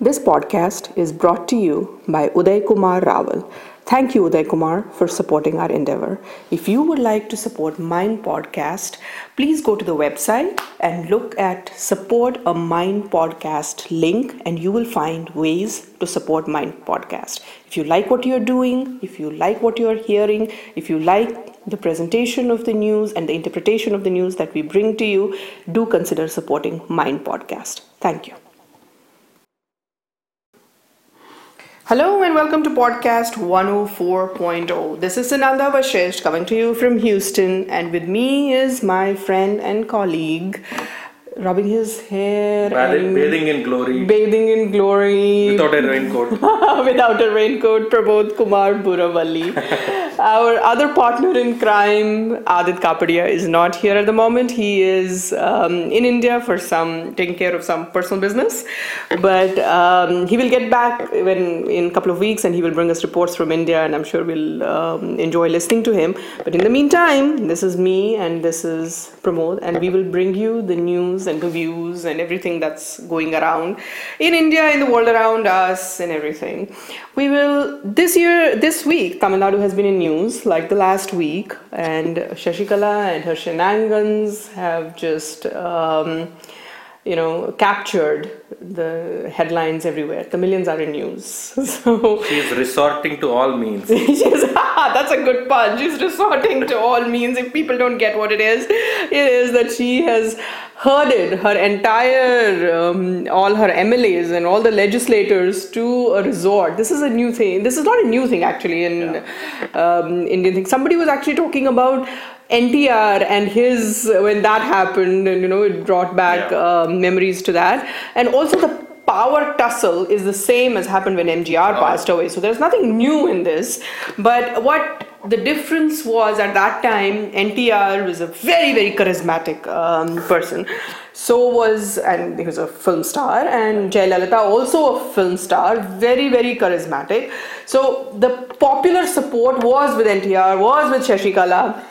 This podcast is brought to you by Uday Kumar Rawal. Thank you, Uday Kumar, for supporting our endeavor. If you would like to support Mind Podcast, please go to the website and look at Support a Mind Podcast link, and you will find ways to support Mind Podcast. If you like what you're doing, if you like what you're hearing, if you like the presentation of the news and the interpretation of the news that we bring to you, do consider supporting Mind Podcast. Thank you. Hello and welcome to podcast 104.0. This is Sunanda Vashisht coming to you from Houston, and with me is my friend and colleague, rubbing his hair, Bathing, bathing in glory bathing in glory, without a raincoat. without a raincoat, Pramod Kumar Buravalli. Our other partner in crime, Adit Kapadia, is not here at the moment. He is um, in India for some taking care of some personal business, but um, he will get back when in a couple of weeks, and he will bring us reports from India, and I'm sure we'll um, enjoy listening to him. But in the meantime, this is me, and this is Pramod, and we will bring you the news and the views and everything that's going around in India, in the world around us, and everything. We will this year, this week, Tamil Nadu has been in news like the last week, and Shashikala and her shenanigans have just. Um, you know, captured the headlines everywhere. The millions are in news. So She's resorting to all means. She's, that's a good pun. She's resorting to all means. If people don't get what it is, it is that she has herded her entire, um, all her MLAs and all the legislators to a resort. This is a new thing. This is not a new thing actually in um, Indian thing. Somebody was actually talking about NTR and his when that happened, and you know it brought back Yeah. um, memories to that, and also the power tussle is the same as happened when MGR passed away. So there's nothing new in this, but what the difference was at that time, NTR was a very very charismatic um, person. So was and he was a film star, and Jayalalitha also a film star, very very charismatic. So the popular support was with NTR, was with Shashikala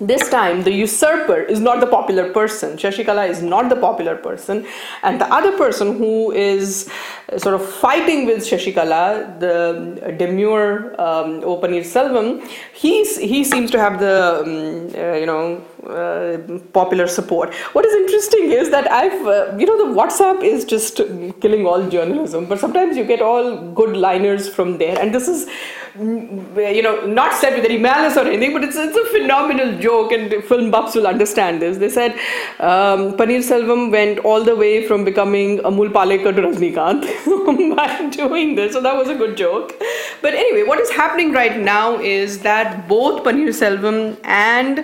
this time the usurper is not the popular person shashikala is not the popular person and the other person who is sort of fighting with shashikala the demure um, O. Selvam, he's, he seems to have the um, uh, you know uh, popular support. What is interesting is that i've uh, you know the whatsapp is just killing all journalism but sometimes you get all good liners from there. And this is mm, you know not said with any malice or anything but it's, it's a phenomenal joke and film buffs will understand this. They said um, Paneer Selvam went all the way from becoming Amol Palekar to Rajnikant by doing this? So that was a good joke. But anyway what is happening right now is that both Paneer Selvam and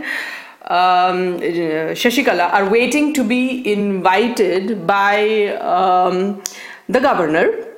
um, Shashikala are waiting to be invited by um, the governor.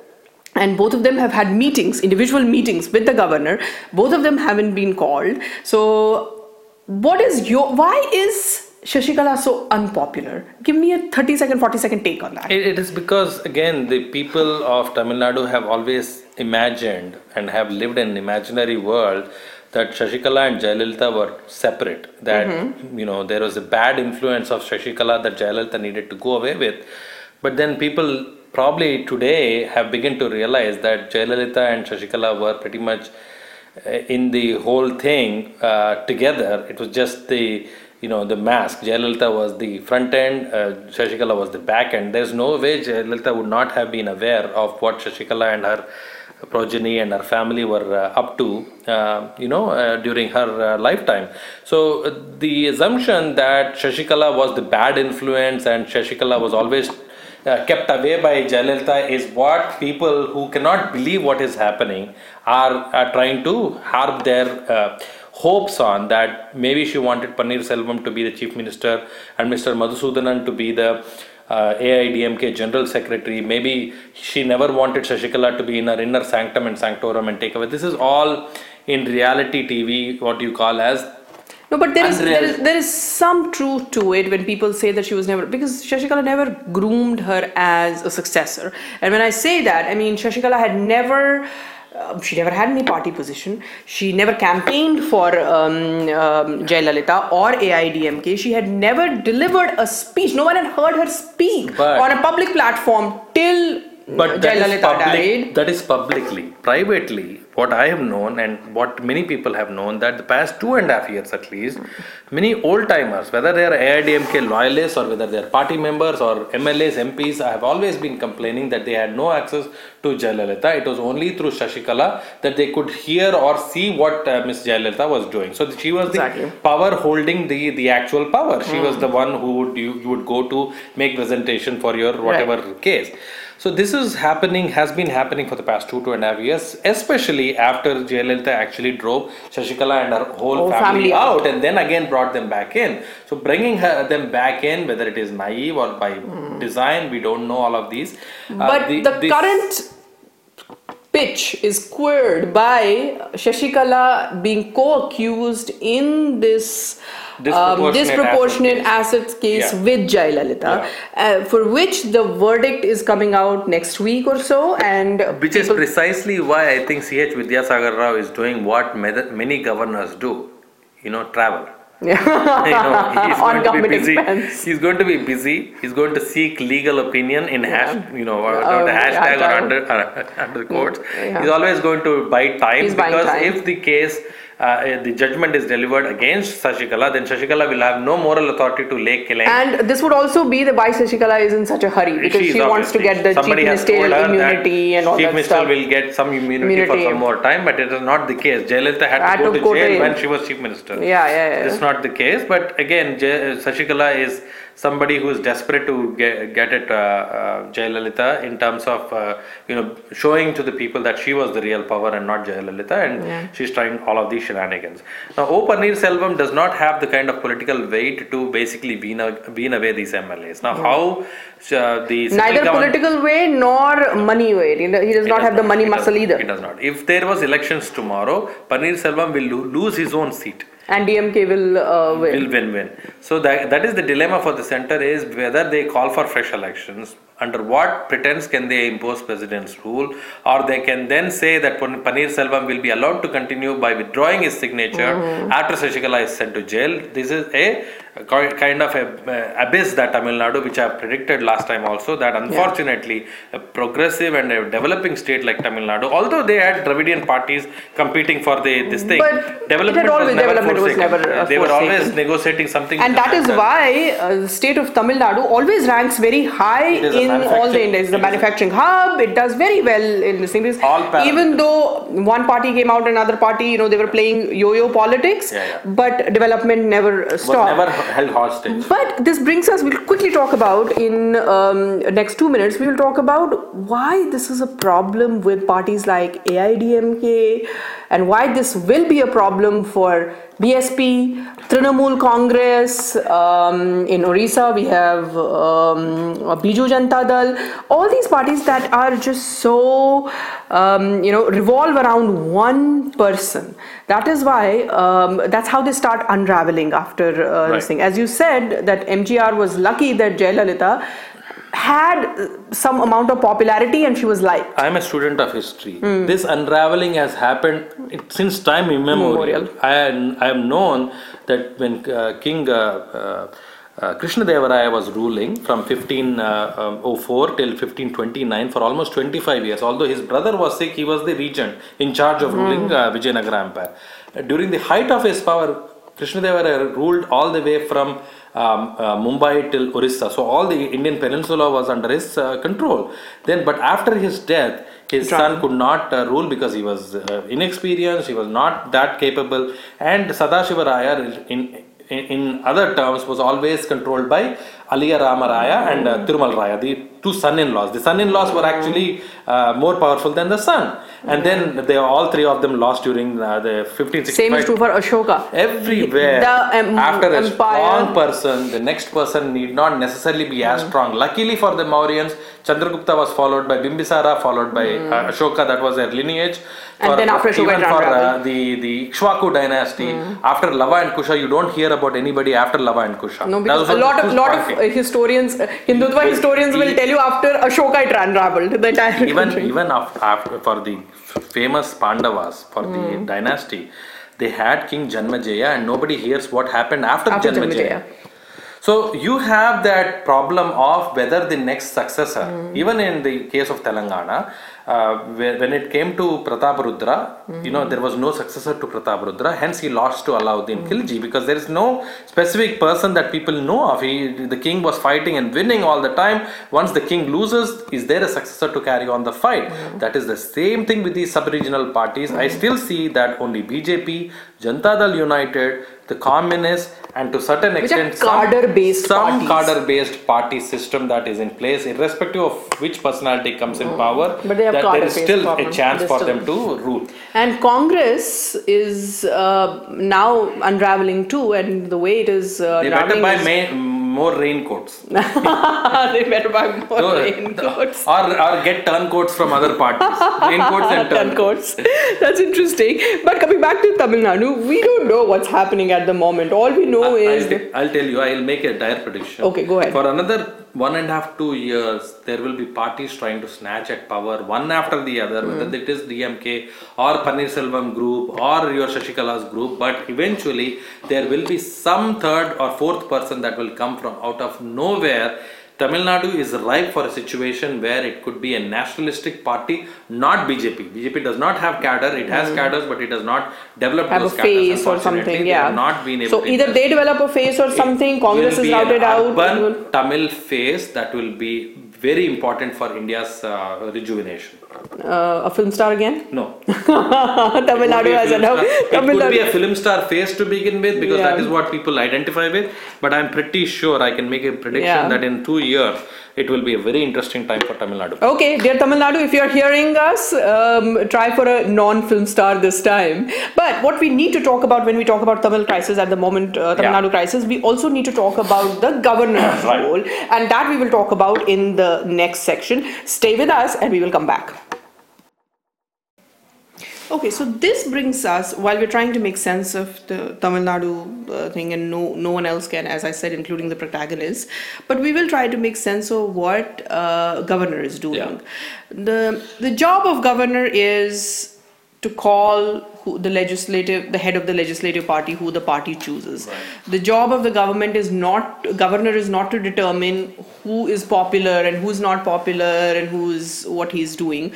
And both of them have had meetings individual meetings with the governor. Both of them haven't been called. So what is your why is shashikala is so unpopular give me a 30 second 40 second take on that It, it is because, again, the people of Tamil Nadu have always imagined and have lived in an imaginary world that Shashikala and Jayalalitha were separate. That, you know, there was a bad influence of Shashikala that Jayalalitha needed to go away with. But then people probably today have begun to realize that Jayalalitha and Shashikala were pretty much uh, in the whole thing uh, together. It was just the you know the mask. Jayalalitha was the front end, uh, Shashikala was the back end. There's no way Jayalalitha would not have been aware of what Shashikala and her progeny and her family were uh, up to, uh, you know, uh, during her uh, lifetime. So uh, the assumption that Shashikala was the bad influence and Shashikala was always uh, kept away by Jayalalitha is what people who cannot believe what is happening are, are trying to harp their hopes on that maybe she wanted Paneer Selvam to be the chief minister and Mr. Madhusudanan to be the uh, AIDMK general secretary. Maybe she never wanted Shashikala to be in her inner sanctum and sanctorum and take away. This is all in reality TV, what you call as No, but there is, there is, there is some truth to it when people say that she was never because Shashikala never groomed her as a successor. And when I say that, I mean Shashikala had never. Uh, she never had any party position. She never campaigned for um, um, Jayalalitha or AIDMK. She had never delivered a speech. No one had heard her speak But- on a public platform till But that is, public, that is publicly. Privately, what I have known and what many people have known that the past two and a half years at least, many old timers, whether they are AIDMK loyalists or whether they are party members or MLAs, MPs, I have always been complaining that they had no access to Jayalalitha. It was only through Shashikala that they could hear or see what uh, Miss Jayalalitha was doing. So she was Exactly. the power holding the the actual power. She was the one who would you, you would go to make presentation for your whatever case. So this is happening, has been happening for the past two, two and a half years, especially after Jayalalitha actually drove Shashikala and her whole, Whole family, family out. and then again brought them back in. So bringing her, them back in, whether it is naive or by design, we don't know all of these. Uh, But the, this- current pitch is queered by Shashikala being co-accused in this um, Disproportionate disproportionate assets case Yeah. with Jayalalitha, uh, for which the verdict is coming out next week or so, and Which is precisely why I think CH Vidyasagar Rao is doing what many governors do, you know, travel. Know, he's On going to be busy. expense. He's going to be busy. He's going to seek legal opinion in hash, you know, uh, Uh, the hashtag or under uh, under quotes. Yeah. He's always going to buy time He's because time. if the case. Uh, the judgment is delivered against Sashikala, then Sashikala will have no moral authority to lay claim. And this would also be the why Sashikala is in such a hurry because She she wants to get the chief ministerial immunity and all chief that minister stuff. will get some immunity, for some more time, but it is not the case. Jayalalitha had, Had to go to to go to jail jail. when she was chief minister. Yeah, yeah, yeah. It's not the case, but again, Jay, Sashikala is somebody who is desperate to get, get at uh, uh, Jayalalitha in terms of uh, you know showing to the people that she was the real power and not Jayalalitha, and she's trying all of these shenanigans. Now, O Selvam does not have the kind of political weight to basically wean, a- wean away these MLAs. Now, how uh, the Neither political way nor money way. He does he does not does have the money muscle does- either. He does not. If there was elections tomorrow, Paneer Selvam will lo- lose his own seat. And DMK will uh, win. Will win win. So that that is the dilemma for the center is whether they call for fresh elections. Under what pretense can they impose president's rule, or they can then say that Pan- Paneer Selvam will be allowed to continue by withdrawing his signature Mm-hmm. after Shashikala is sent to jail. This is a kind of a uh, abyss that Tamil Nadu, which I predicted last time also, that unfortunately a progressive and a developing state like Tamil Nadu, although they had Dravidian parties competing for the this thing, But development was never development was never, uh, they were always negotiating something. And that is why uh, the state of Tamil Nadu always ranks very high a in all the industries. The manufacturing hub, it does very well in this All. Even though one party came out, another party, you know, they were playing yo-yo politics, Yeah, yeah. but development never stopped. never held hostage. But this brings us, we'll quickly talk about in um, next two minutes, we will talk about why this is a problem with parties like AIDMK and why this will be a problem for BSP, Trinamool Congress, um, in Orissa we have um, Biju Janata Dal, all these parties that are just so, um, you know, revolve around one person. That is why, um, that's how they start unraveling after uh, Right. this thing. As you said, that MGR was lucky that Jayalalitha had uh, some amount of popularity and she was liked. I am a student of history. Hmm. This unraveling has happened since time immemorial. I, I have known that when uh, King uh, uh, uh, Krishnadevara was ruling from 1504 till 1529 for almost 25 years, although his brother was sick, he was the regent in charge of ruling uh, Vijayanagara Empire. Uh, during the height of his power, Krishnadevara ruled all the way from um, uh, Mumbai till Orissa. So all the Indian peninsula was under his uh, control. Then, but after his death, his son could not uh, rule because he was inexperienced. He was not that capable. And Sadashiva Raya, in, in in other terms, was always controlled by Aliya Rama Raya and uh, Tirumal Raya, the two son-in-laws. The son-in-laws were actually uh, more powerful than the son. And then they all three of them lost during uh, the 1565. Same is true for Ashoka. Everywhere, The, um, after a empire- strong person, the next person need not necessarily be as strong. Luckily for the Mauryans, Chandragupta was followed by Bimbisara, followed by uh, Ashoka, that was their lineage. And then after Ashoka, even for uh, the, the Ikshwaku dynasty, after Lava and Kusha, you don't hear about anybody after Lava and Kusha. No, because a lot of lot of uh, historians, uh, Hindutva historians will tell you after Ashoka it unraveled the entire even country. even after, after for the famous Pandavas for Hmm. the dynasty, they had King Janmajaya, and nobody hears what happened after, After. Janmajaya. So you have that problem of whether the next successor, even in the case of Telangana, uh, when it came to Pratap Rudra, you know, there was no successor to Pratap Rudra, hence he lost to Alauddin hmm. Khilji because there is no specific person that people know of. He, the king was fighting and winning all the time. Once the king loses, is there a successor to carry on the fight? Hmm. That is the same thing with these sub-regional parties. I hmm. still see that only BJP, Janata Dal United, the communists, and to certain Which extent some- some cadre-based party system that is in place, irrespective of which personality comes in power, Mm. But they have that there is still problem. a chance for still- them to rule. And Congress is uh, now unraveling too, and the way it is uh, They better unraveling buy is- ma- more raincoats. they better buy more No, raincoats. or, or get turncoats from other parties. raincoats and turncoats. That's interesting. But coming back to Tamil Nadu, we don't know what's happening at the moment. All we know is I'll, t- I'll tell you, I'll make a dire prediction. Okay, go ahead. For another one and a half, two years, there will be parties trying to snatch at power one after the other, Hmm. whether it is DMK or Pannirselvam group or your Shashikala's group, but eventually there will be some third or fourth person that will come from out of nowhere. Tamil Nadu is ripe for a situation where it could be a nationalistic party, not BJP. BJP does not have cadre, it has hmm. cadres, but it does not develop have a those cadres. face or Unfortunately, something. Yeah. not been able so either invest. they develop a face or something. Congress is routed out. urban will- Tamil face that will be very important for India's uh, rejuvenation. uh, a film star again. No. Tamil Nadu has film enough. It Tamil could be a film star face to begin with because that Yeah. is what people identify with. But I'm pretty sure I can make a prediction Yeah. that in two years it will be a very interesting time for Tamil Nadu. Okay, dear Tamil Nadu, if you're hearing us, um, try for a non-film star this time. But what we need to talk about when we talk about Tamil crisis at the moment, uh, Tamil Yeah. Nadu crisis, we also need to talk about the governor's Right. role, and that we will talk about in the next section. Stay with us, and we will come back. Okay, so this brings us while we're trying to make sense of the Tamil Nadu uh, thing, and no no one else can, as I said, including the protagonists. But we will try to make sense of what uh, governor is doing. Yeah. the The job of governor is to call who the legislative, the head of the legislative party, who the party chooses. The job of the government is not governor is not to determine who is popular and who's not popular and who's what he's doing.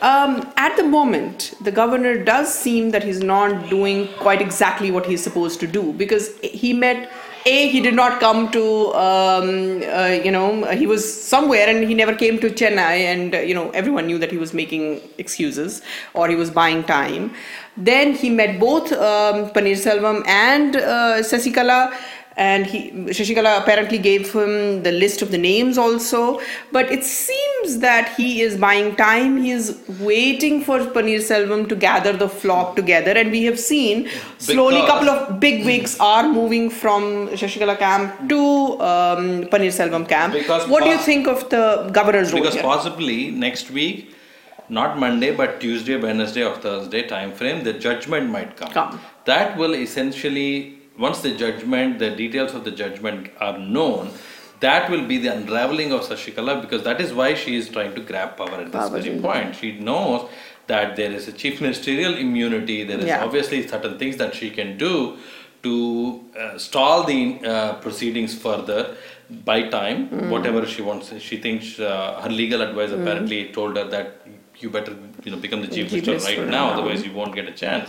Um, at the moment, the governor does seem that he's not doing quite exactly what he's supposed to do because he met. A, he did not come to, um, uh, you know, he was somewhere and he never came to Chennai, and, uh, you know, everyone knew that he was making excuses or he was buying time. Then he met both um, Selvam and uh, Sasikala, and he Shashikala apparently gave him the list of the names also. But it seems that he is buying time. He is waiting for Paneer Selvam to gather the flock together, and we have seen slowly Because- couple of big wigs are moving from Shashikala camp to um, Paneer Selvam camp. Because what do you think of the governor's role because here? possibly next week not monday but tuesday wednesday or thursday time frame the judgment might come. Come. that will essentially once the judgment the details of the judgment are known that will be the unraveling of Sashikala because that is why she is trying to grab power at Power, this very point. She knows that there is a chief ministerial immunity, there is Yeah. obviously certain things that she can do to uh, stall the uh, proceedings further by time, Mm. whatever she wants. She thinks uh, her legal advisor apparently told her that you better you know become the chief Chief minister right now, now. otherwise you won't get a chance.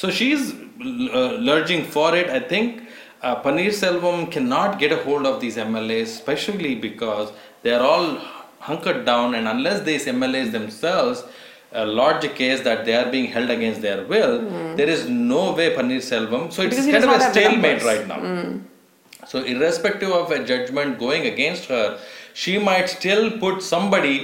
So she's uh, lurging for it. I think uh, Paneer Selvam cannot get a hold of these MLAs, especially because they are all hunkered down, and unless these MLAs themselves uh, lodge a case that they are being held against their will, there is no way Paneer Selvam. So it's Hmm. Because kind of a stalemate. Hmm. right now. So, irrespective of a judgment going against her, she might still put somebody,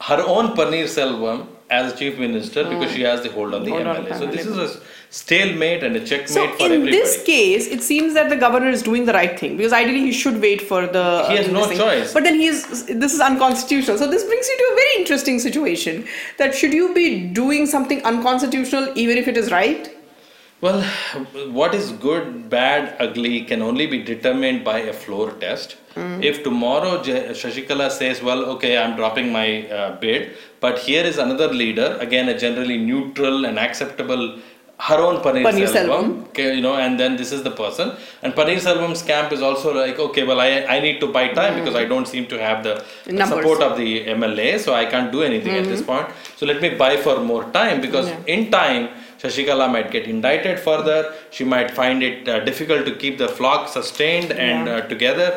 her own Paneer Selvam, as chief minister because she has the hold on the Hmm. Hold on MLA. the So, this is a stalemate and a checkmate So for in everybody. this case, it seems that the governor is doing the right thing because ideally he should wait for the. He has uh, no thing. choice. But then he is. This is unconstitutional. So this brings you to a very interesting situation. That should you be doing something unconstitutional even if it is right? Well, what is good, bad, ugly can only be determined by a floor test. Hmm. If tomorrow Shashikala says, well, okay, I'm dropping my uh, bid, but here is another leader, again, a generally neutral and acceptable her own Paneer, Paneerselvam. Selvam, okay, you know, and then this is the person. And Paneer Selvam's camp is also like, okay, well, I, I need to buy time because I don't seem to have the Mm. Mm-hmm. support of the MLA, so I can't do anything at this point. So let me buy for more time because in time, Shashikala might get indicted further. She might find it uh, difficult to keep the flock sustained and Yeah. uh, together.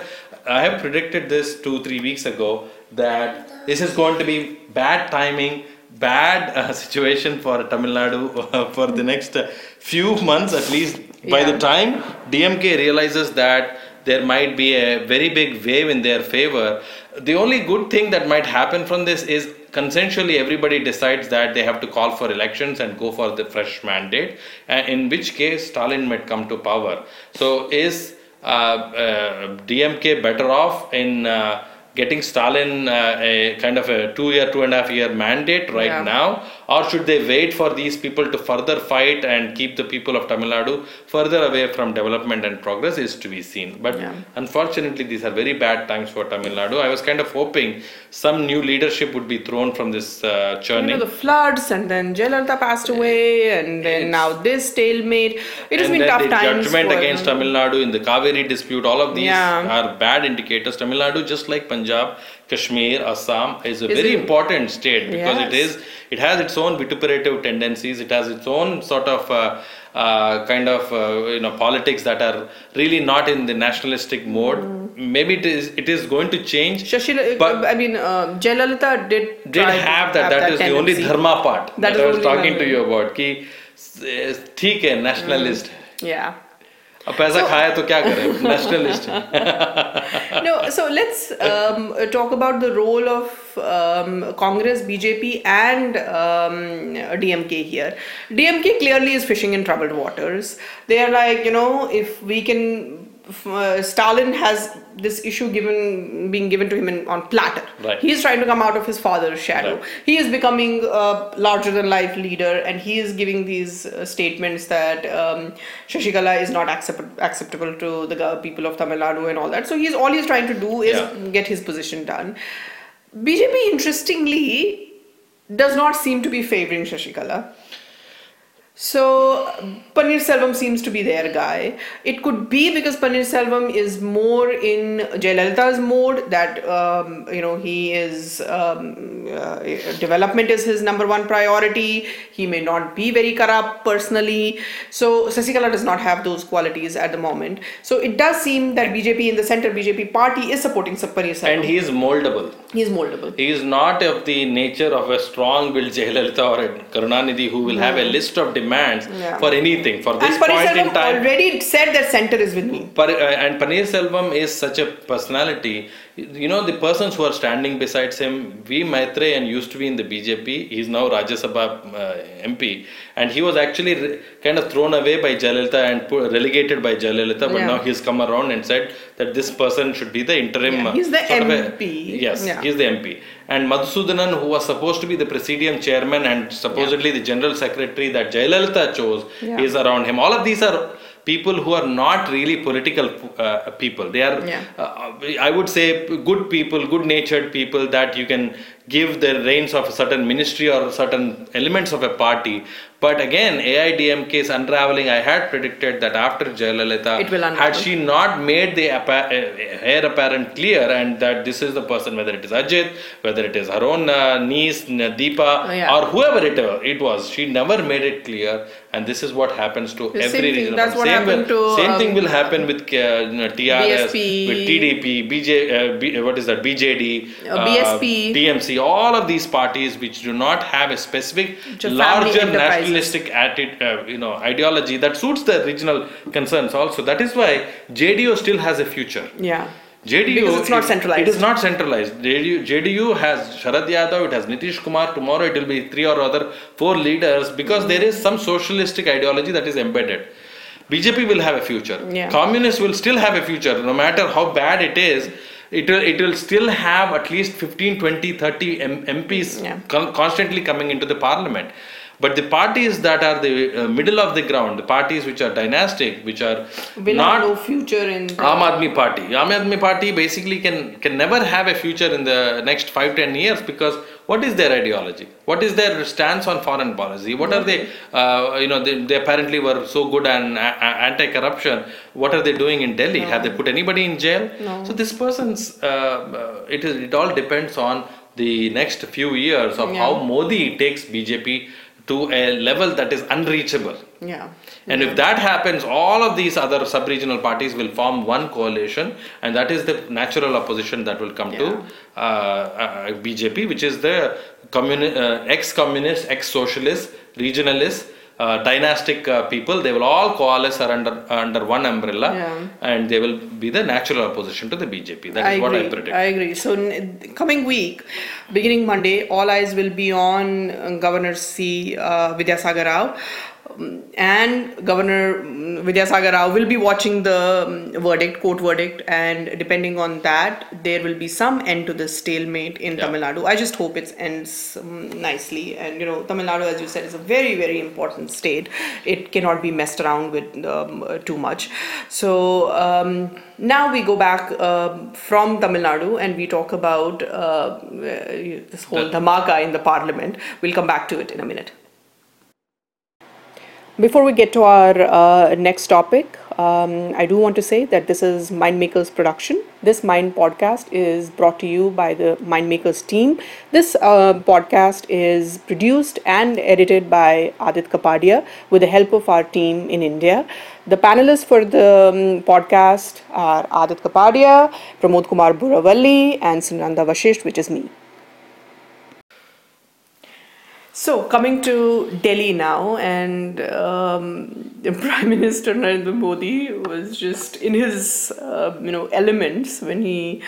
I have predicted this two, three weeks ago that this is going to be bad timing, bad uh, situation for Tamil Nadu uh, for the next uh, few months at least. By Yeah. the time DMK realizes that there might be a very big wave in their favor, the only good thing that might happen from this is consensually everybody decides that they have to call for elections and go for the fresh mandate, and in which case Stalin might come to power. So is uh, uh, DMK better off in uh, getting Stalin uh, a kind of a two year, two and a half year mandate right Yeah. now, or should they wait for these people to further fight and keep the people of Tamil Nadu further away from development and progress is to be seen. But Yeah. unfortunately, these are very bad times for Tamil Nadu. I was kind of hoping some new leadership would be thrown from this uh, You know, the floods, and then Jayalalitha passed away, and then now this stalemate. It has been then tough the times. judgment for- against Tamil Nadu in the Kaveri dispute, all of these Yeah. are bad indicators. Tamil Nadu, just like Punjab, Kashmir, Assam, is a Is very it- important state because it Yes. is it has its own vituperative tendencies. It has its own sort of uh, uh, kind of uh, you know politics that are really not in the nationalistic mode. Mm. Maybe it is it is going to change. Shashila, But- I mean, uh, Jayalalitha did did try to have that. that is the only tendency. dharma part That that, is I was only talking to one. you about. कि ठीक है nationalist. Yeah. अब पैसा खाया तो क्या करें nationalist. no, so let's um, talk about the role of um, Congress, BJP, and um, DMK here. DMK clearly is fishing in troubled waters. They are like, you know, if we can. f- uh, Stalin has this issue given being given to him in, on platter. Right. He is trying to come out of his father's shadow. Right. He is becoming a larger than life leader, and he is giving these uh, statements that um, Shashikala is not accept- acceptable to the people of Tamil Nadu and all that. So he's all he's trying to do is Yeah. get his position done. BJP, interestingly, does not seem to be favoring Shashikala. So Paneer Selvam seems to be their guy. It could be because Paneer Selvam is more in Jayalalitha's mode that um, you know he is um, uh, development is his number one priority. He may not be very corrupt personally. So Sasikala does not have those qualities at the moment. So it does seem that BJP in the center BJP party is supporting Paneer Selvam. and he is moldable. he is moldable. He is not of the nature of a strong-willed Jayalalitha or a Karunanidhi who will have a list of demands Yeah. for anything. For this And Paneer point in time, already said that center is with me. Par- uh, and Paneer Selvam is such a personality. You know, the persons who are standing besides him, V. Maitre and used to be in the BJP. He's now Rajya Sabha uh, MP. And he was actually re- kind of thrown away by Jayalalitha and pu- relegated by Jayalalitha. But Yeah. now he's come around and said that this person should be the interim. Yeah, he's the of a- MP. yes, he's the MP. And Madhusudanan, who was supposed to be the presidium chairman and supposedly the general secretary that Jayalalitha chose, Yeah. is around him. All of these are people who are not really political uh, people. They are, Yeah. uh, I would say, good people, good natured people that you can give the reins of a certain ministry or certain elements of a party. But again, AIDMK is unraveling. I had predicted that after Jayalalitha, It will had she not made the appa- uh, heir apparent clear and that this is the person, whether it is Ajit, whether it is her own uh, niece, Deepa, Oh, yeah. or whoever it, uh, it was, she never made it clear. And this is what happens to The every thing- regional that's what same happened will, to, Same thing um, will happen with uh, you know, TRS, BSP. with TDP, BJ, uh, B, what is that, BJD, Uh, BSP. TMC, all of these parties which do not have a specific Which are family larger nationalistic atti- uh, you know, ideology that suits the regional concerns also. That is why JDU still has a future. Yeah. JDU Because it's not it- centralized. It is not centralized. JDU, JDU has Sharad Yadav, it has Nitish Kumar. Tomorrow it will be three or other four leaders because there is some socialistic ideology that is embedded. BJP will have a future. Yeah. Communists will still have a future, no matter how bad it is. It will, it will still have at least 15, 20, 30 M- MPs Yeah. con- constantly coming into the parliament. But the parties that are the uh, middle of the ground, the parties which are dynastic, which are Will not have no future in. Aam Aadmi Party. Aam Aadmi Party basically can can never have a future in the next five ten years because what is their ideology? What is their stance on foreign policy? What are they, uh, you know, they, they apparently were so good and uh, anti-corruption. What are they doing in Delhi? Have they put anybody in jail? No. So this person's, uh, uh, it is, it all depends on the next few years of Yeah. how Modi takes BJP to a level that is unreachable. Yeah. And if that happens, all of these other sub-regional parties will form one coalition, and that is the natural opposition that will come to uh, uh, BJP, which is the communi- uh, ex-communist, ex-socialist, regionalist, uh, dynastic uh, people. They will all coalesce under under one umbrella, Yeah. and they will be the natural opposition to the BJP. That is I what I predict. I agree. So n- coming week, beginning Monday, all eyes will be on uh, Governor C. Uh, Vidyasagar Rao. And Governor mm, Vidyasagar Rao will be watching the um, verdict, court verdict, and depending on that, there will be some end to this stalemate in Yeah. Tamil Nadu. I just hope it ends um, nicely. And you know, Tamil Nadu, as you said, is a very, very important state. It cannot be messed around with um, uh, too much. So um, now we go back um, from Tamil Nadu and we talk about uh, this whole The- dhamaka in the parliament. We'll come back to it in a minute. Before we get to our uh, next topic, um, I do want to say that this is Mindmakers production. This Mind podcast is brought to you by the Mindmakers team. This uh, podcast is produced and edited by Adit Kapadia with the help of our team in India. The panelists for the um, podcast are Adit Kapadia, Pramod Kumar Buravalli, and Sunanda Vashisht, which is me. So, coming to Delhi now, and um, Prime Minister Narendra Modi was just in his, uh, you know, elements when he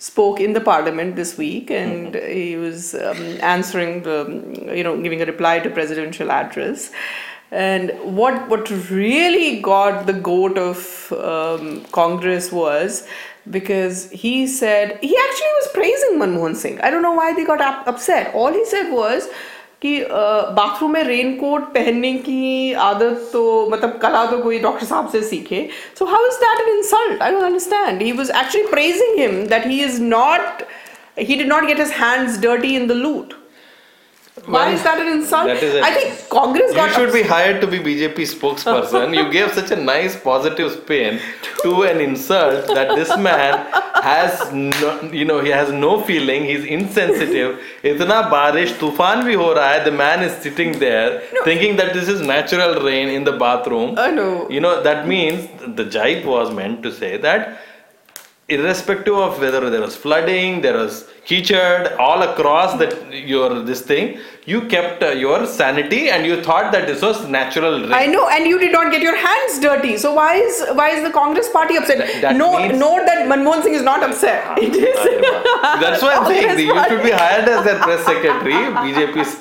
spoke in the Parliament this week, and he was um, answering the, you know, giving a reply to presidential address. And what what really got the goat of um, Congress was because he said he actually was praising Manmohan Singh. I don't know why they got up, upset. All he said was कि bathroom में raincoat पहनने की आदत तो मतलब कला तो कोई डॉक्टर साहब से सीखे। So how is that an insult I don't understand he was actually praising him that he is not he did not get his hands dirty in the loot. Why is that an insult? That is a, I think Congress you got. You should upset. be hired to be BJP spokesperson. you gave such a nice positive spin to an insult that this man has, no, you know, he has no feeling. He's insensitive. Itna barish, tufan bhi ho raha hai. The man is sitting there no. thinking that this is natural rain in the bathroom. Oh, I know. You know that means the jibe was meant to say that irrespective of whether there was flooding, there was keychard all across that your this thing, you kept uh, your sanity and you thought that this was natural rain. I know, and you did not get your hands dirty. So why is why is the Congress party upset? That- that note, means- note that Manmohan Singh is not upset. It is. That's why I'm saying you should be hired as their press secretary. BJP's.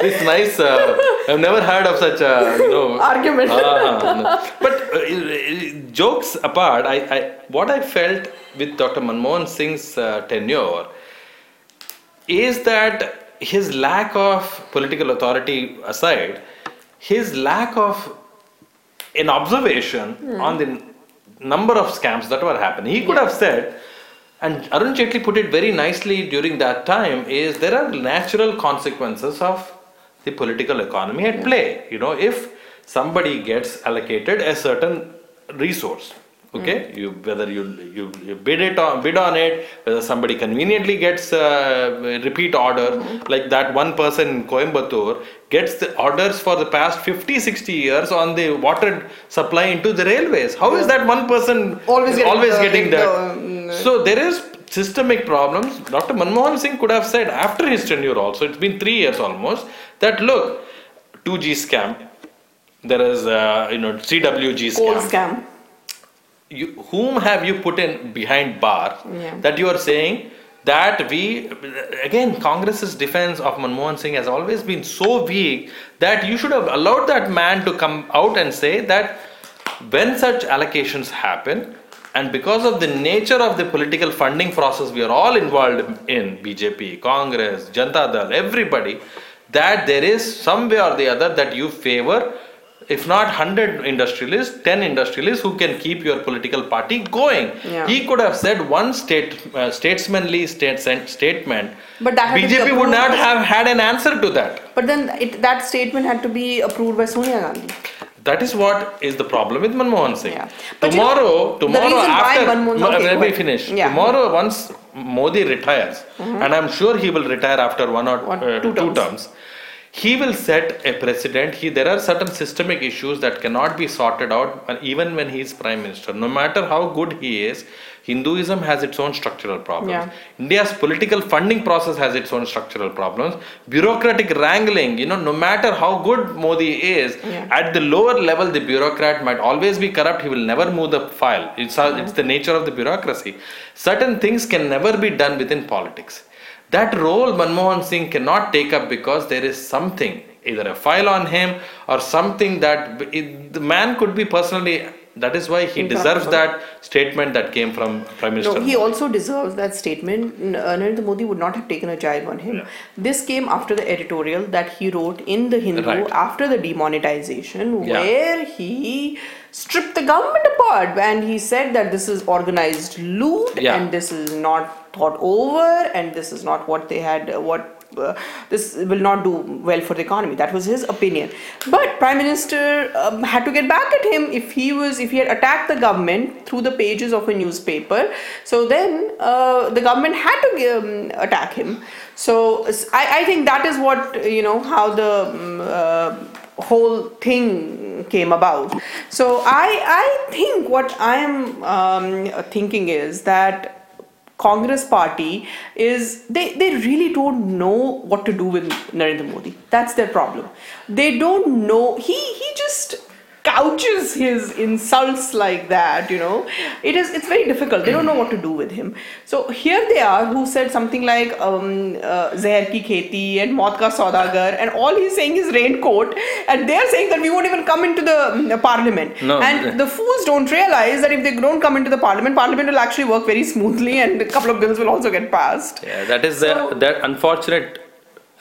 it's nice. Uh, I've never heard of such a you know, Argument. Ah, no. But uh, jokes apart, I, I what I felt with Dr. Manmohan Singh's uh, tenure is that his lack of political authority aside, his lack of an observation on the number of scams that were happening. He could have said, and Arun Jaitley put it very nicely during that time, is there are natural consequences of the political economy at play. You know, if somebody gets allocated a certain resource, okay, you whether you, you you bid it on bid on it, whether somebody conveniently gets a repeat order, like that one person in Coimbatore gets the orders for the past 50 60 years on the water supply into the railways. How is that one person Always getting always the- getting the, that um, so there is systemic problems. Dr manmohan singh could have said after his tenure also it's been 3 years almost that look 2g scam. There is uh, you know cwg scam. Scam. You, whom have you put in behind bar Yeah. that you are saying that we again congress's defense of manmohan singh has always been so weak that you should have allowed that man to come out and say that when such allocations happen and because of the nature of the political funding process we are all involved in bjp congress janata dal everybody that there is some way or the other that you favor if not 100 industrialists 10 industrialists who can keep your political party going Yeah. he could have said one state uh, statesmanly state statement But that had to be bjp would not have had an answer to that But then it, that statement had to be approved by Sonia Gandhi. that is what is the problem with Manmohan Singh. Yeah. But you know, tomorrow, tomorrow after, Manmohan- Ma- okay, let me finish. Yeah. Mm-hmm. Tomorrow, once Modi retires, and I'm sure he will retire after one or One- uh, two two, terms. He will set a precedent. He, there are certain systemic issues that cannot be sorted out, even when he is prime minister. No matter how good he is, Hinduism has its own structural problems. Yeah. India's political funding process has its own structural problems. Bureaucratic wrangling, you know, no matter how good Modi is, Yeah. at the lower level, the bureaucrat might always be corrupt. He will never move the file. It's, a, it's the nature of the bureaucracy. Certain things can never be done within politics. That role Manmohan Singh cannot take up because there is something, either a file on him or something that it, the man could be personally. That is why he deserves that statement that came from Prime Minister. No, he also deserves that statement. Uh, Narendra Modi would not have taken a jibe on him. Yeah. This came after the editorial that he wrote in the Hindu Right. after the demonetization, Yeah. where he stripped the government apart and he said that this is organized loot Yeah. and this is not thought over and this is not what they had uh, what uh, this will not do well for the economy. That was his opinion. But prime minister um, had to get back at him if he was if he had attacked the government through the pages of a newspaper. So then uh, the government had to um, attack him. So I think that is what you know how the um, uh, whole thing came about. So i i think what i am um, thinking is that Congress party is they, they really don't know what to do with Narendra Modi. That's their problem. They don't know he he couches his insults like that, you know. It is it's very difficult. They don't know what to do with him. So here they are who said something like um uh, Zahar ki kheti and Maut ka saudagar and all he's saying is raincoat and they're saying that we won't even come into the um, parliament. No, and the fools don't realize that if they don't come into the parliament, parliament will actually work very smoothly and a couple of bills will also get passed. Yeah, that is So- the that unfortunate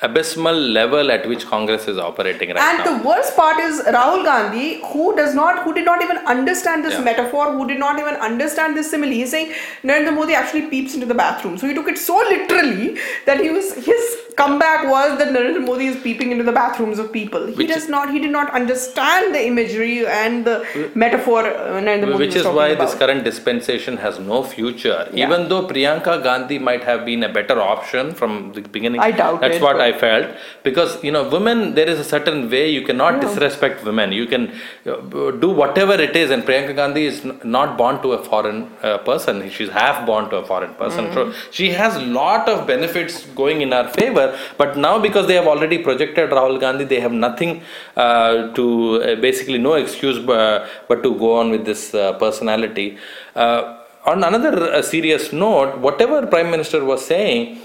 abysmal level at which Congress is operating right and now. And the worst part is Rahul Gandhi, who does not, who did not even understand this Yeah. metaphor, who did not even understand this simile. He's saying Narendra Modi actually peeps into the bathroom. So he took it so literally that he was his comeback was that Narendra Modi is peeping into the bathrooms of people. He Which does not, he did not understand the imagery and the metaphor uh, Narendra Modi Which is why about. this current dispensation has no future. Yeah. Even though Priyanka Gandhi might have been a better option from the beginning. I doubt That's it, what but- I felt. Because, you know, women, there is a certain way you cannot disrespect women. You can uh, do whatever it is. And Priyanka Gandhi is not born to a foreign uh, person. She's half born to a foreign person. Mm-hmm. So she has lot of benefits going in her favor. But now because they have already projected Rahul Gandhi, they have nothing uh, to, uh, basically no excuse but, but to go on with this uh, personality. Uh, on another uh, serious note, whatever Prime Minister was saying,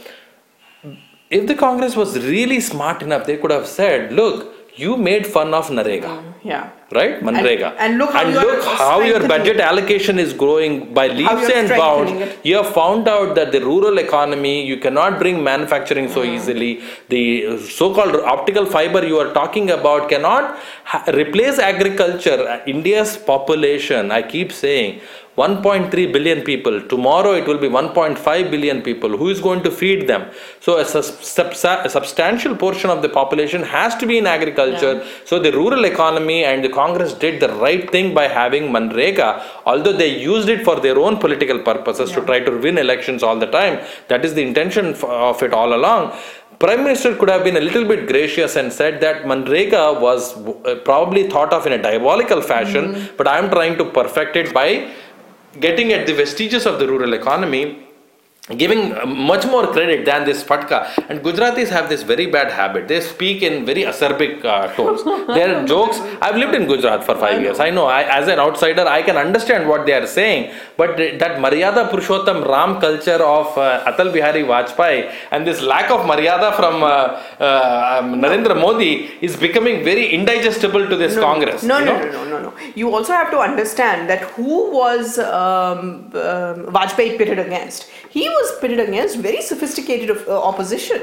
if the Congress was really smart enough, they could have said, look, you made fun of Narega. yeah. Right, Manrega. and look how you look how your budget allocation is growing by leaps and bounds. it. You have found out that the rural economy, you cannot bring manufacturing so Mm-hmm. easily. The so-called optical fiber you are talking about cannot ha- replace agriculture. India's population, I keep saying, 1.3 billion people. Tomorrow it will be 1.5 billion people. Who is going to feed them? So a, subsa- a substantial portion of the population has to be in agriculture. So the rural economy and the Congress did the right thing by having Manrega, although they used it for their own political purposes to try to win elections all the time. That is the intention of it all along. Prime Minister could have been a little bit gracious and said that Manrega was uh, probably thought of in a diabolical fashion, but I am trying to perfect it by getting at the vestiges of the rural economy giving uh, much more credit than this fatka. And gujaratis have this very bad habit. They speak in very acerbic uh, tones. Their jokes i've lived in gujarat for 5 years. i know. I, as an outsider i can understand what they are saying. But that maryada purushottam ram culture of uh, atal bihari vajpayee and this lack of maryada from uh, uh, um, narendra modi is becoming very indigestible to this congress No, you know? no, no, no, no. You also have to understand that who was um, um, Vajpayee pitted against? He was pitted against very sophisticated uh, opposition.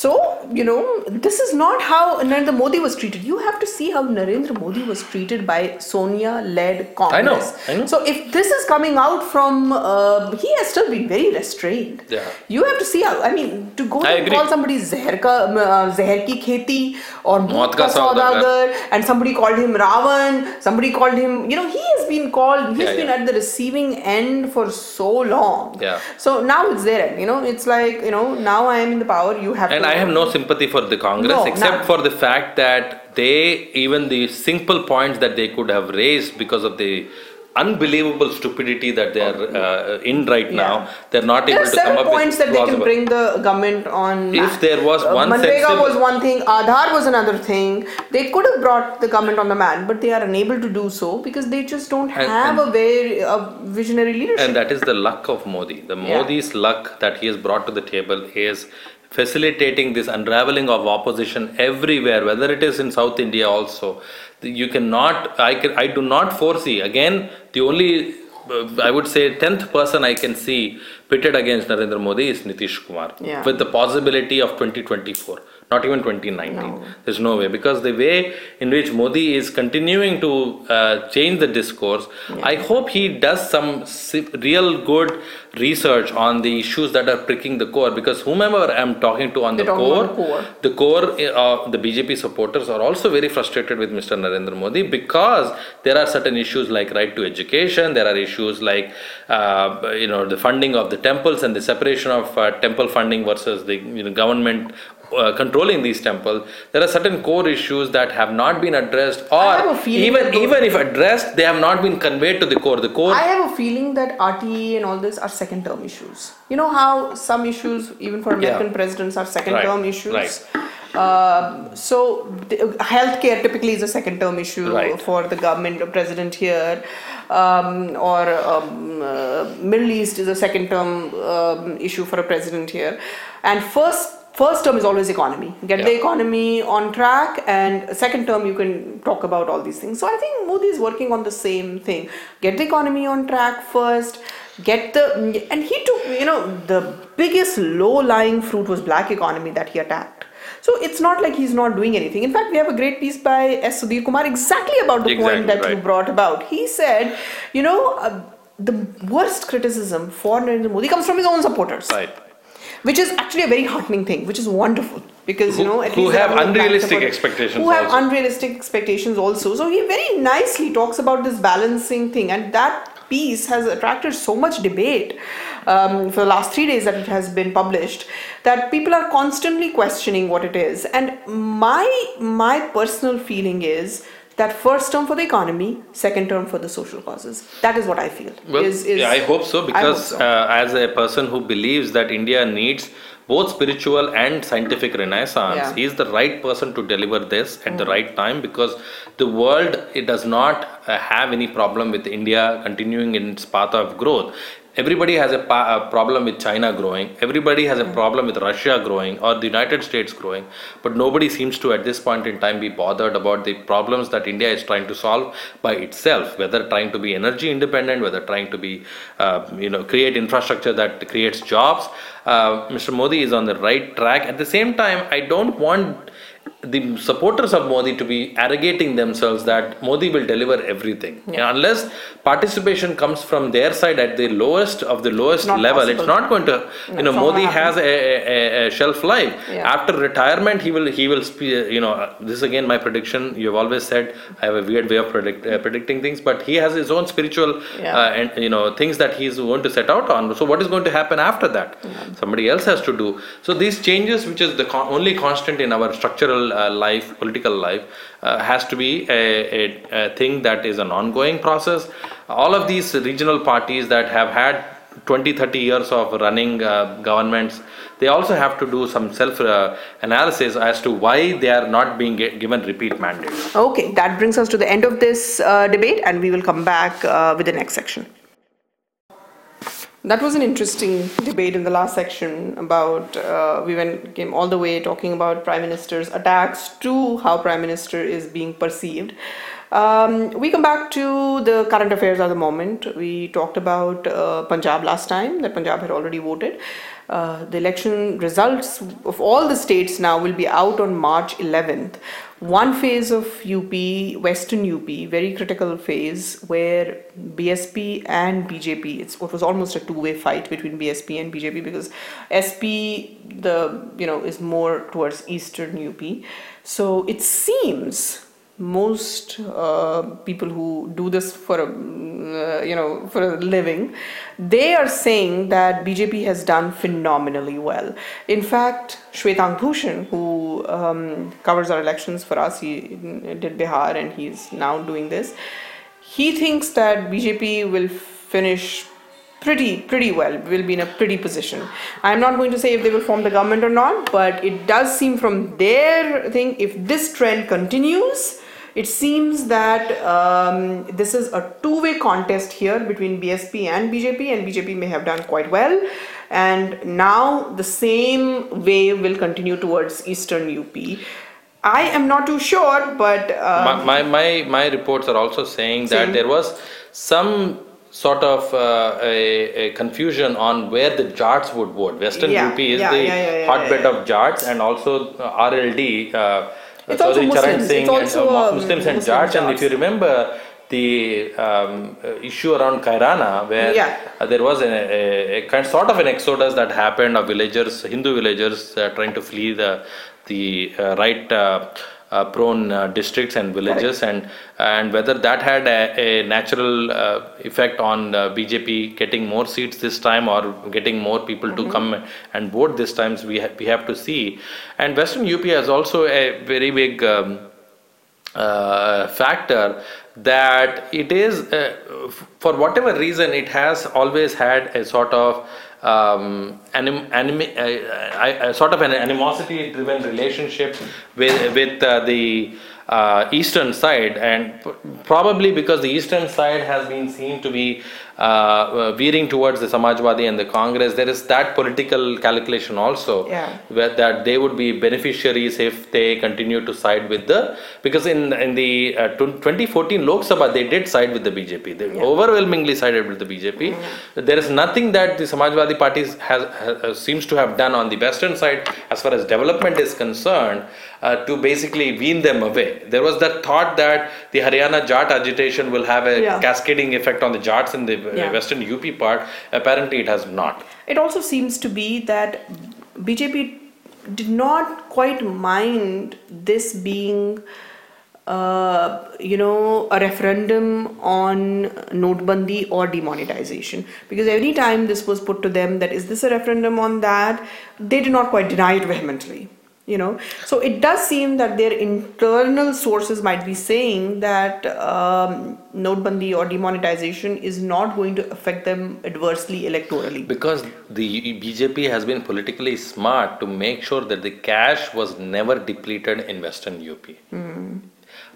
So, you know, this is not how Narendra Modi was treated. You have to see how Narendra Modi was treated by Sonia led Congress. I know. So, if this is coming out from, uh, he has still been very restrained. Yeah. You have to see how, I mean, to go I and call somebody Zehar, ka, uh, Zehar ki kheti or Maut ka saudagar. saudagar and somebody called him Ravan, somebody called him, you know, he has been called, he's Yeah, been yeah. at the receiving end for so long. Yeah. So now it's there, you know, it's like, you know, now I am in the power, you have And to. I have no sympathy for the Congress No, except none. for the fact that they, even the simple points that they could have raised because of the unbelievable stupidity that they are uh, in right now, they're not There able are to come several up points with that they can plausible- bring the government on. If there was Uh, one Manrega sensible- was one thing, Aadhaar was another thing. They could have brought the government on the mat, but they are unable to do so because they just don't And- have a very a visionary leadership. And that is the luck of Modi. The. Modi's luck that he has brought to the table is facilitating this unraveling of opposition everywhere, whether it is in South India also. You cannot, I, can, I do not foresee, again, the only, I would say, 10th person I can see pitted against Narendra Modi is Nitish Kumar. Yeah. With the possibility of 2024, not even 2019. No. There's no way because the way in which Modi is continuing to uh, change the discourse, I hope he does some real good research on the issues that are pricking the core. Because whomever I'm talking to on the core, the core. the core uh, the BJP supporters are also very frustrated with Mr. Narendra Modi because there are certain issues like right to education, there are issues like uh, you know the funding of the temples and the separation of uh, temple funding versus the you know, government. Uh, controlling these temples, there are certain core issues that have not been addressed, or even even if addressed, they have not been conveyed to the core. The core, I have a feeling that RTE and all this are second term issues. You know how some issues, even for American Yeah. presidents, are second Right, term issues? right. Um, so, the, healthcare typically is a second term issue Right. for the government or president here. Um, or um, uh, Middle East is a second term um, issue for a president here. And first first term is always economy. Get the economy on track and second term you can talk about all these things. So i think modi is working on the same thing. Get the economy on track first. Get the and he took you know the biggest low lying fruit was black economy that he attacked. So it's not like he's not doing anything. In fact we have a great piece by s. Sudhir kumar exactly about the point Exactly, that you brought about. He said you know uh, the worst criticism for Narendra Modi comes from his own supporters. Right. Which is actually a very heartening thing, which is wonderful because you know at who have are no black unrealistic expectations Who have also. unrealistic expectations also. So he very nicely talks about this balancing thing, and that piece has attracted so much debate um, for the last three days that it has been published. That people are constantly questioning what it is, and my my personal feeling is. That first term for the economy, second term for the social causes. That is what I feel. Well, is, is, yeah, I hope so I hope because so. Uh, as a person who believes that India needs both spiritual and scientific renaissance, Yeah. Mm. he is the right person to deliver this at the right time because the world it does not uh, have any problem with India continuing in its path of growth. Everybody has a, pa- a problem with China growing. Everybody has a problem with Russia growing or the United States growing. But nobody seems to, at this point in time, be bothered about the problems that India is trying to solve by itself. Whether trying to be energy independent, whether trying to be, uh, you know, create infrastructure that creates jobs. Uh, Mr. Modi is on the right track. At the same time, I don't want the supporters of Modi to be arrogating themselves that Modi will deliver everything. Yeah. Unless participation comes from their side at the lowest of the lowest not level, possible. it's not going to. No, you know, Modi has a, a, a shelf life. Yeah. After retirement, he will he will spe- you know uh, this is again my prediction. You have always said I have a weird way of predict, uh, predicting things, but he has his own spiritual Yeah. uh, and you know things that he's going to set out on. So what is going to happen after that? Somebody else has to do. So these changes, which is the con- only constant in our structural uh, life, political life, uh, has to be a, a, a thing that is an ongoing process. All of these regional parties that have had 20 30 years of running uh, governments they also have to do some self uh, analysis as to why they are not being given repeat mandates Okay, that brings us to the end of this uh, debate, and we will come back uh, with the next section. That was an interesting debate in the last section about uh, we went came all the way talking about prime minister's attacks to how prime minister is being perceived. Um, we come back to the current affairs at the moment. We talked about uh, Punjab last time that Punjab had already voted. Uh, the election results of all the states now will be out on March 11th. One phase of UP, Western UP, very critical phase where BSP and BJP, it's, it was almost a two-way fight between BSP and BJP because SP, the you know, is more towards Eastern UP. So it seems most uh, people who do this for a uh, you know for a living they are saying that bjp has done phenomenally well. In fact shwetang bhushan who um, covers our elections for us he did bihar and he's now doing this. He thinks that bjp will finish pretty pretty well will be in a pretty position. I'm not going to say if they will form the government or not but it does seem from their thing if this trend continues it seems that um, this is a two-way contest here between BSP and BJP, and BJP may have done quite well. And now the same wave will continue towards Eastern UP. I am not too sure, but uh, my, my, my my reports are also saying that there was some sort of uh, a, a, confusion on where the Jats would vote. Western yeah, UP is yeah, the yeah, hotbed of Jats, and also uh, RLD. Uh, it's also Muslims. Singh it's also and, uh, Muslims and Muslim Jats. And if you remember the um, issue around Kairana, where yeah. uh, there was a, a, a, kind sort of an exodus that happened of villagers, Hindu villagers, uh, trying to flee the the uh, right uh, uh, prone uh, districts and villages and and whether that had a, a natural uh, effect on BJP getting more seats this time or getting more people mm-hmm. to come and vote this time we ha- we have to see and Western UP has also a very big um, uh, factor that it is uh, for whatever reason it has always had a sort of um, anim, anim, uh, sort of an animosity driven relationship with, with uh, the uh, eastern side and probably because the eastern side has been seen to be uh, uh, veering towards the Samajwadi and the Congress, there is that political calculation also, yeah. where that they would be beneficiaries if they continue to side with the because in in the uh, 2014 Lok Sabha they did side with the BJP. They yeah. overwhelmingly sided with the BJP. Mm-hmm. There is nothing that the Samajwadi party has, has, seems to have done on the western side as far as development is concerned uh, to basically wean them away. There was that thought that the Haryana Jat agitation will have a yeah. cascading effect on the Jats in the yeah. western UP part. Apparently, it has not. It also seems to be that BJP did not quite mind this being. Uh, you know, a referendum on notebandi or demonetization. Because every time this was put to them that is this a referendum on that, they did not quite deny it vehemently you know. So it does seem that their internal sources might be saying that um, notebandi or demonetization is not going to affect them adversely electorally. Because the bjp has been politically smart to make sure that the cash was never depleted in western up mm.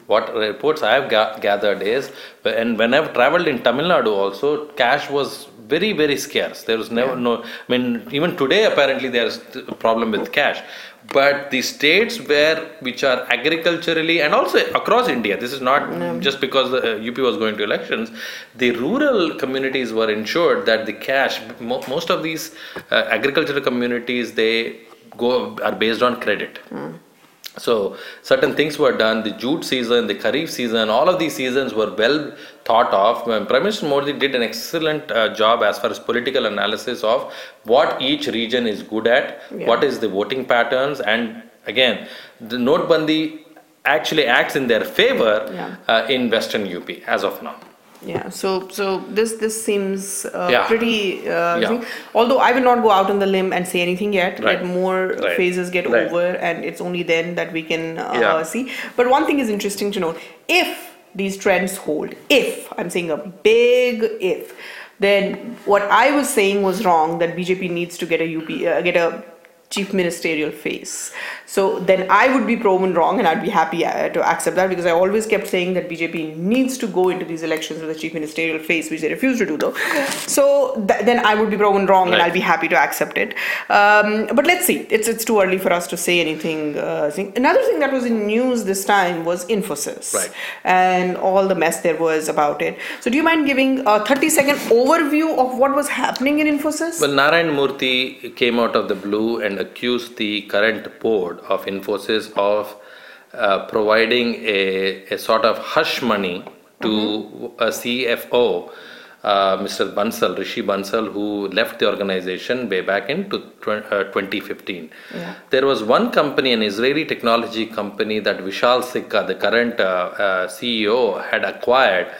what reports i have ga- gathered is and when i've traveled in tamil nadu also cash was very very scarce. There was never yeah. no i mean even today apparently there's a problem with cash but the states where which are agriculturally and also across India, this is not mm. just because the UP uh, was going to elections. The rural communities were ensured that the cash. Mo- most of these uh, agricultural communities they go are based on credit. Mm. So certain things were done. The jute season, the kharif season, all of these seasons were well thought of. Prime Minister Modi did an excellent uh, job as far as political analysis of what each region is good at, yeah. what is the voting patterns, and again, the notebandi actually acts in their favor yeah. uh, in Western UP as of now yeah so so this this seems uh, yeah. pretty uh, yeah. although i will not go out on the limb and say anything yet right. let more right. phases get right. over and it's only then that we can uh, yeah. see but one thing is interesting to note if these trends hold if i'm saying a big if then what i was saying was wrong that bjp needs to get a up uh, get a chief ministerial face. So then I would be proven wrong and I'd be happy uh, to accept that because I always kept saying that BJP needs to go into these elections with a chief ministerial face, which they refuse to do though. So th- then I would be proven wrong and I'll be happy to accept it. Um, but let's see. It's it's too early for us to say anything. Uh. Another thing that was in news this time was Infosys Right. and all the mess there was about it. So do you mind giving a 30 second overview of what was happening in Infosys? Well, Narayan Murthy came out of the blue and accused the current board of Infosys of uh, providing a, a sort of hush money to a CFO, uh, Mr. Bansal, Rishi Bansal, who left the organization way back in to, uh, 2015. Yeah. There was one company, an Israeli technology company that Vishal Sikka, the current uh, uh, CEO, had acquired.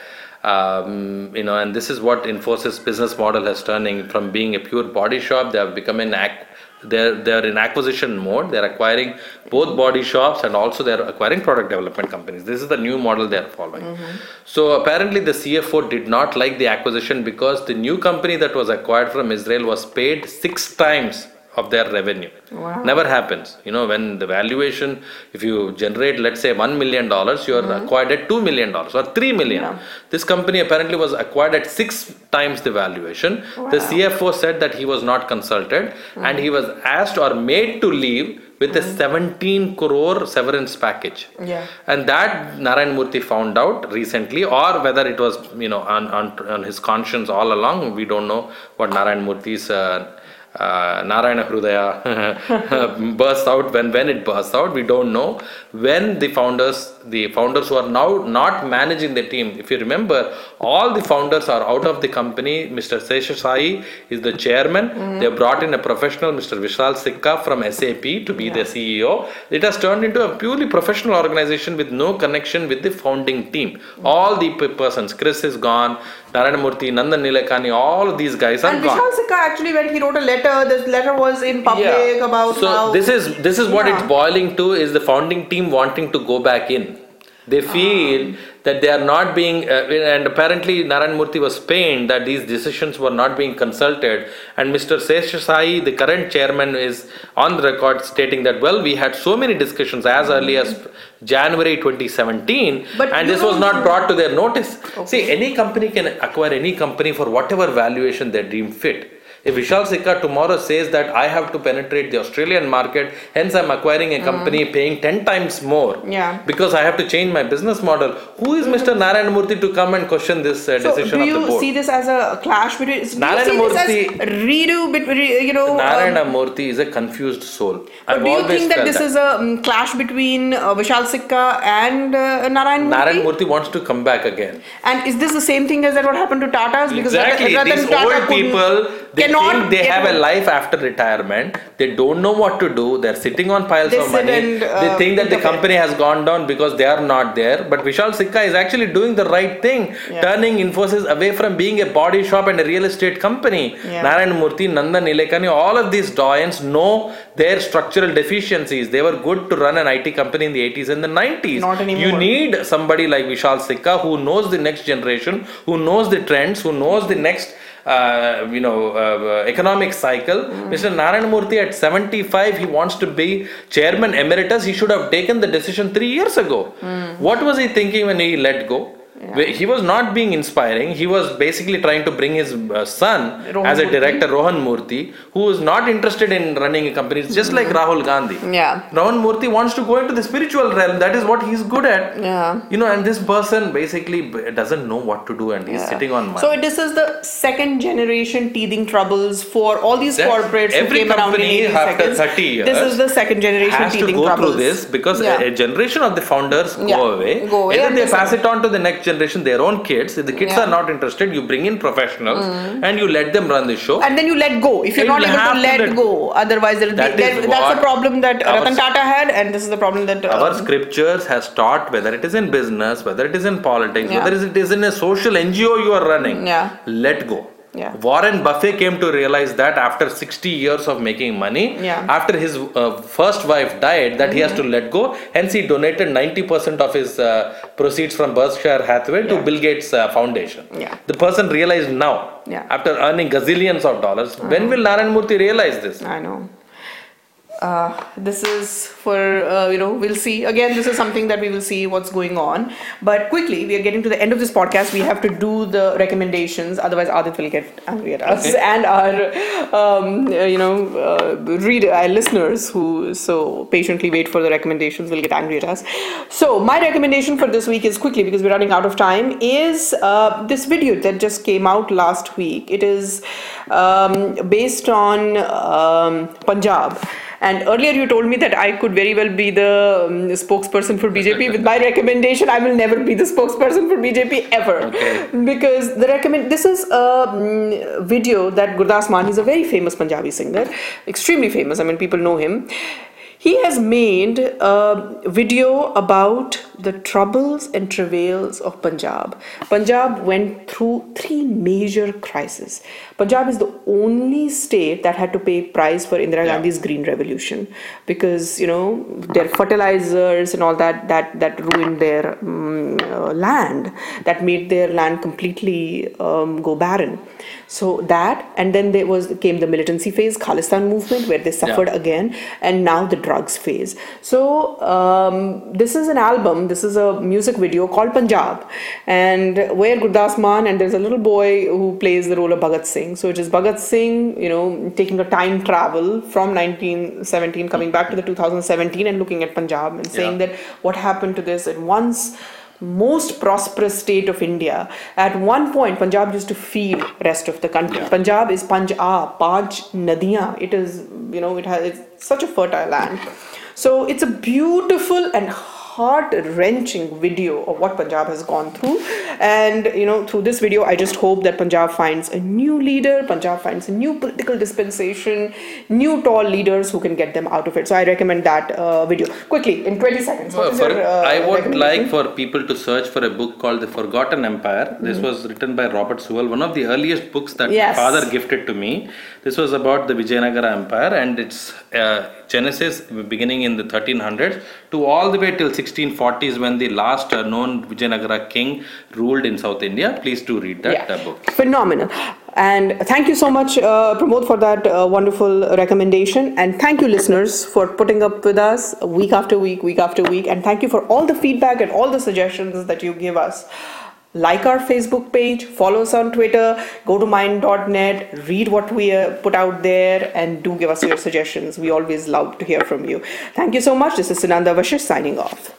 Um, you know, and this is what Infosys business model has turning from being a pure body shop. They have become an ac- they're they're in acquisition mode. They're acquiring both body shops and also they're acquiring product development companies. This is the new model they're following. Mm-hmm. So apparently the CFO did not like the acquisition because the new company that was acquired from Israel was paid six times of their revenue. Wow. Never happens. You know, when the valuation, if you generate, let's say, $1 million, you're mm-hmm. acquired at $2 million or 3 million. Yeah. This company apparently was acquired at six times the valuation. The CFO said that he was not consulted mm-hmm. and he was asked or made to leave with a mm-hmm. 17 crore severance package. Yeah. And that Narayan Murthy found out recently, or whether it was, you know, on, on, on his conscience all along, we don't know what Narayan Murthy's uh, uh, Narayana Hrudaya bursts out when when it bursts out we don't know when the founders the founders who are now not managing the team if you remember all the founders are out of the company Mr. Seshasayee is the chairman mm-hmm. they brought in a professional Mr. Vishal Sikka from SAP to be the CEO it has turned into a purely professional organization with no connection with the founding team all the persons Kris is gone Murthy Nandan Nilekani all of these guys are and gone Vishal Sikka actually, when he wrote a letter, this letter was in public about so how. this is this is what Yeah. it's boiling to is the founding team wanting to go back in. They feel that they are not being uh, and apparently Narayan Murthy was pained that these decisions were not being consulted. And Mr. Seshasayee the current chairman is on the record stating that well we had so many discussions as early as January 2017 But and this was not brought to their notice. See any company can acquire any company for whatever valuation they deem fit if Vishal Sikka tomorrow says that I have to penetrate the Australian market, hence I'm acquiring a company paying 10 times more Mm. Yeah. Mm. because I have to change my business model, who is Mr. Narayan Murthy to come and question this uh, so decision of the board? see this as a clash between? Do you see Murthy- this as redo between? You know. um, Murthy is a confused soul. but I've do you think that this is a um, clash between uh, Vishal Sikka and uh, Narayan Murthy? Narayan Murthy wants to come back again. And is this the same thing as that what happened to Tata's? exactly. Ratan- These Ratan Tata old people, they cannot they have a life after retirement. They don't know what to do. They're sitting on piles They of money. and, uh, they think that the company has gone down because they are not there. But Vishal Sikka is actually doing the right thing, Yeah. turning Infosys away from being a body shop and a real estate company. Yeah. Narayan Murthy, Nandan Nilekani, all of these doyens know their structural deficiencies. They were good to run an IT company in the 80s and the 90s. Not anymore. You need somebody like Vishal Sikka who knows the next generation, who knows the trends, who knows the next uh, you know uh, economic cycle. Mr. Narayan Murthy at 75, he wants to be chairman emeritus. He should have taken the decision three years ago. What was he thinking when he let go? He was not being inspiring. He was basically trying to bring his uh, son Rohan as a Murthy. director, Rohan Murthy, who is not interested in running a company. It's just like Rahul Gandhi. Yeah. Rohan Murthy wants to go into the spiritual realm. That is what he's good at. Yeah. You know, and this person basically doesn't know what to do and he's Yeah. sitting on money. So this is the second generation teething troubles for all these That- corporates who every came around in company 80 after seconds. 30 years This is the second generation has to go troubles. through this because Yeah. a, a generation of the founders Yeah, go away. go away and they pass it on to the next generation, their own kids. If the kids Yeah. are not interested, you bring in professionals and you let them run the show. and then you let go if you're And not able to to let, let- go otherwise there, That there, that's the problem that Ratan Tata had and this is the problem that uh, Our scriptures has taught whether it is in business, whether it is in politics, Yeah. whether it is in a social NGO you are running. Yeah. Let go. Yeah. Warren Buffett came to realize that after 60 years of making money, Yeah. after his uh, first wife died, that he has to let go. Hence, he donated 90% of his uh, proceeds from Berkshire Hathaway to Bill Gates uh, Foundation. Yeah. The person realized now, Yeah. after earning gazillions of dollars. When will Narayan Murthy realize this? I know uh, this is for uh, you know we'll see. Again this is something that we will see what's going on. But quickly we are getting to the end of this podcast. We have to do the recommendations. Otherwise Adit will get angry at us Okay. and our um, uh, you know uh, reader our listeners who so patiently wait for the recommendations will get angry at us. So my recommendation for this week is quickly because we're running out of time is uh, this video that just came out last week. It is um, based on um, Punjab and earlier you told me that I could very well be the um, spokesperson for BJP. With my recommendation, I will never be the spokesperson for BJP ever. Okay. Because the recommend this is a mm, video that Gurdas Maan, he's a very famous Punjabi singer, extremely famous. I mean, people know him. He has made a video about the troubles and travails of Punjab. Punjab went through three major crises. Punjab is the only state that had to pay price for Indira Yeah. Gandhi's green revolution because you know their fertilizers and all that that that ruined their um, uh, land that made their land completely um, go barren. So that and then there was came the militancy phase khalistan movement where they suffered again and now the drugs phase. So um, this is an album this is a music video called punjab and where gurdas maan and there's a little boy who plays the role of bhagat singh so it is bhagat singh you know taking a time travel from 1917 coming back to the 2017 and looking at punjab and saying Yeah. that what happened to this and once most prosperous state of India. At one point, Punjab used to feed rest of the country. Yeah. Punjab is Panjab, Panch Nadiyan. It is, you know, it has it's such a fertile land. So it's a beautiful and heart wrenching video of what Punjab has gone through. And you know, through this video, I just hope that Punjab finds a new leader, Punjab finds a new political dispensation, new tall leaders who can get them out of it. So I recommend that uh, video. Quickly, in 20 seconds. what Well, your, uh, I would like for people to search for a book called The Forgotten Empire. This Mm-hmm. was written by Robert Sewell, one of the earliest books that Yes. my father gifted to me. This was about the Vijayanagara Empire and its uh, genesis beginning in the 1300s to all the way till 1640s when the last uh, known Vijayanagara king ruled in South India. Please do read that uh, book. Phenomenal. And thank you so much, uh, Pramod, for that uh, wonderful recommendation. And thank you, listeners, for putting up with us week after week, week after week. And thank you for all the feedback and all the suggestions that you give us. Like our Facebook page, follow us on Twitter, go to myind.net, read what we uh, put out there, and do give us your suggestions. We always love to hear from you. Thank you so much. This is Sunanda Vashisht signing off.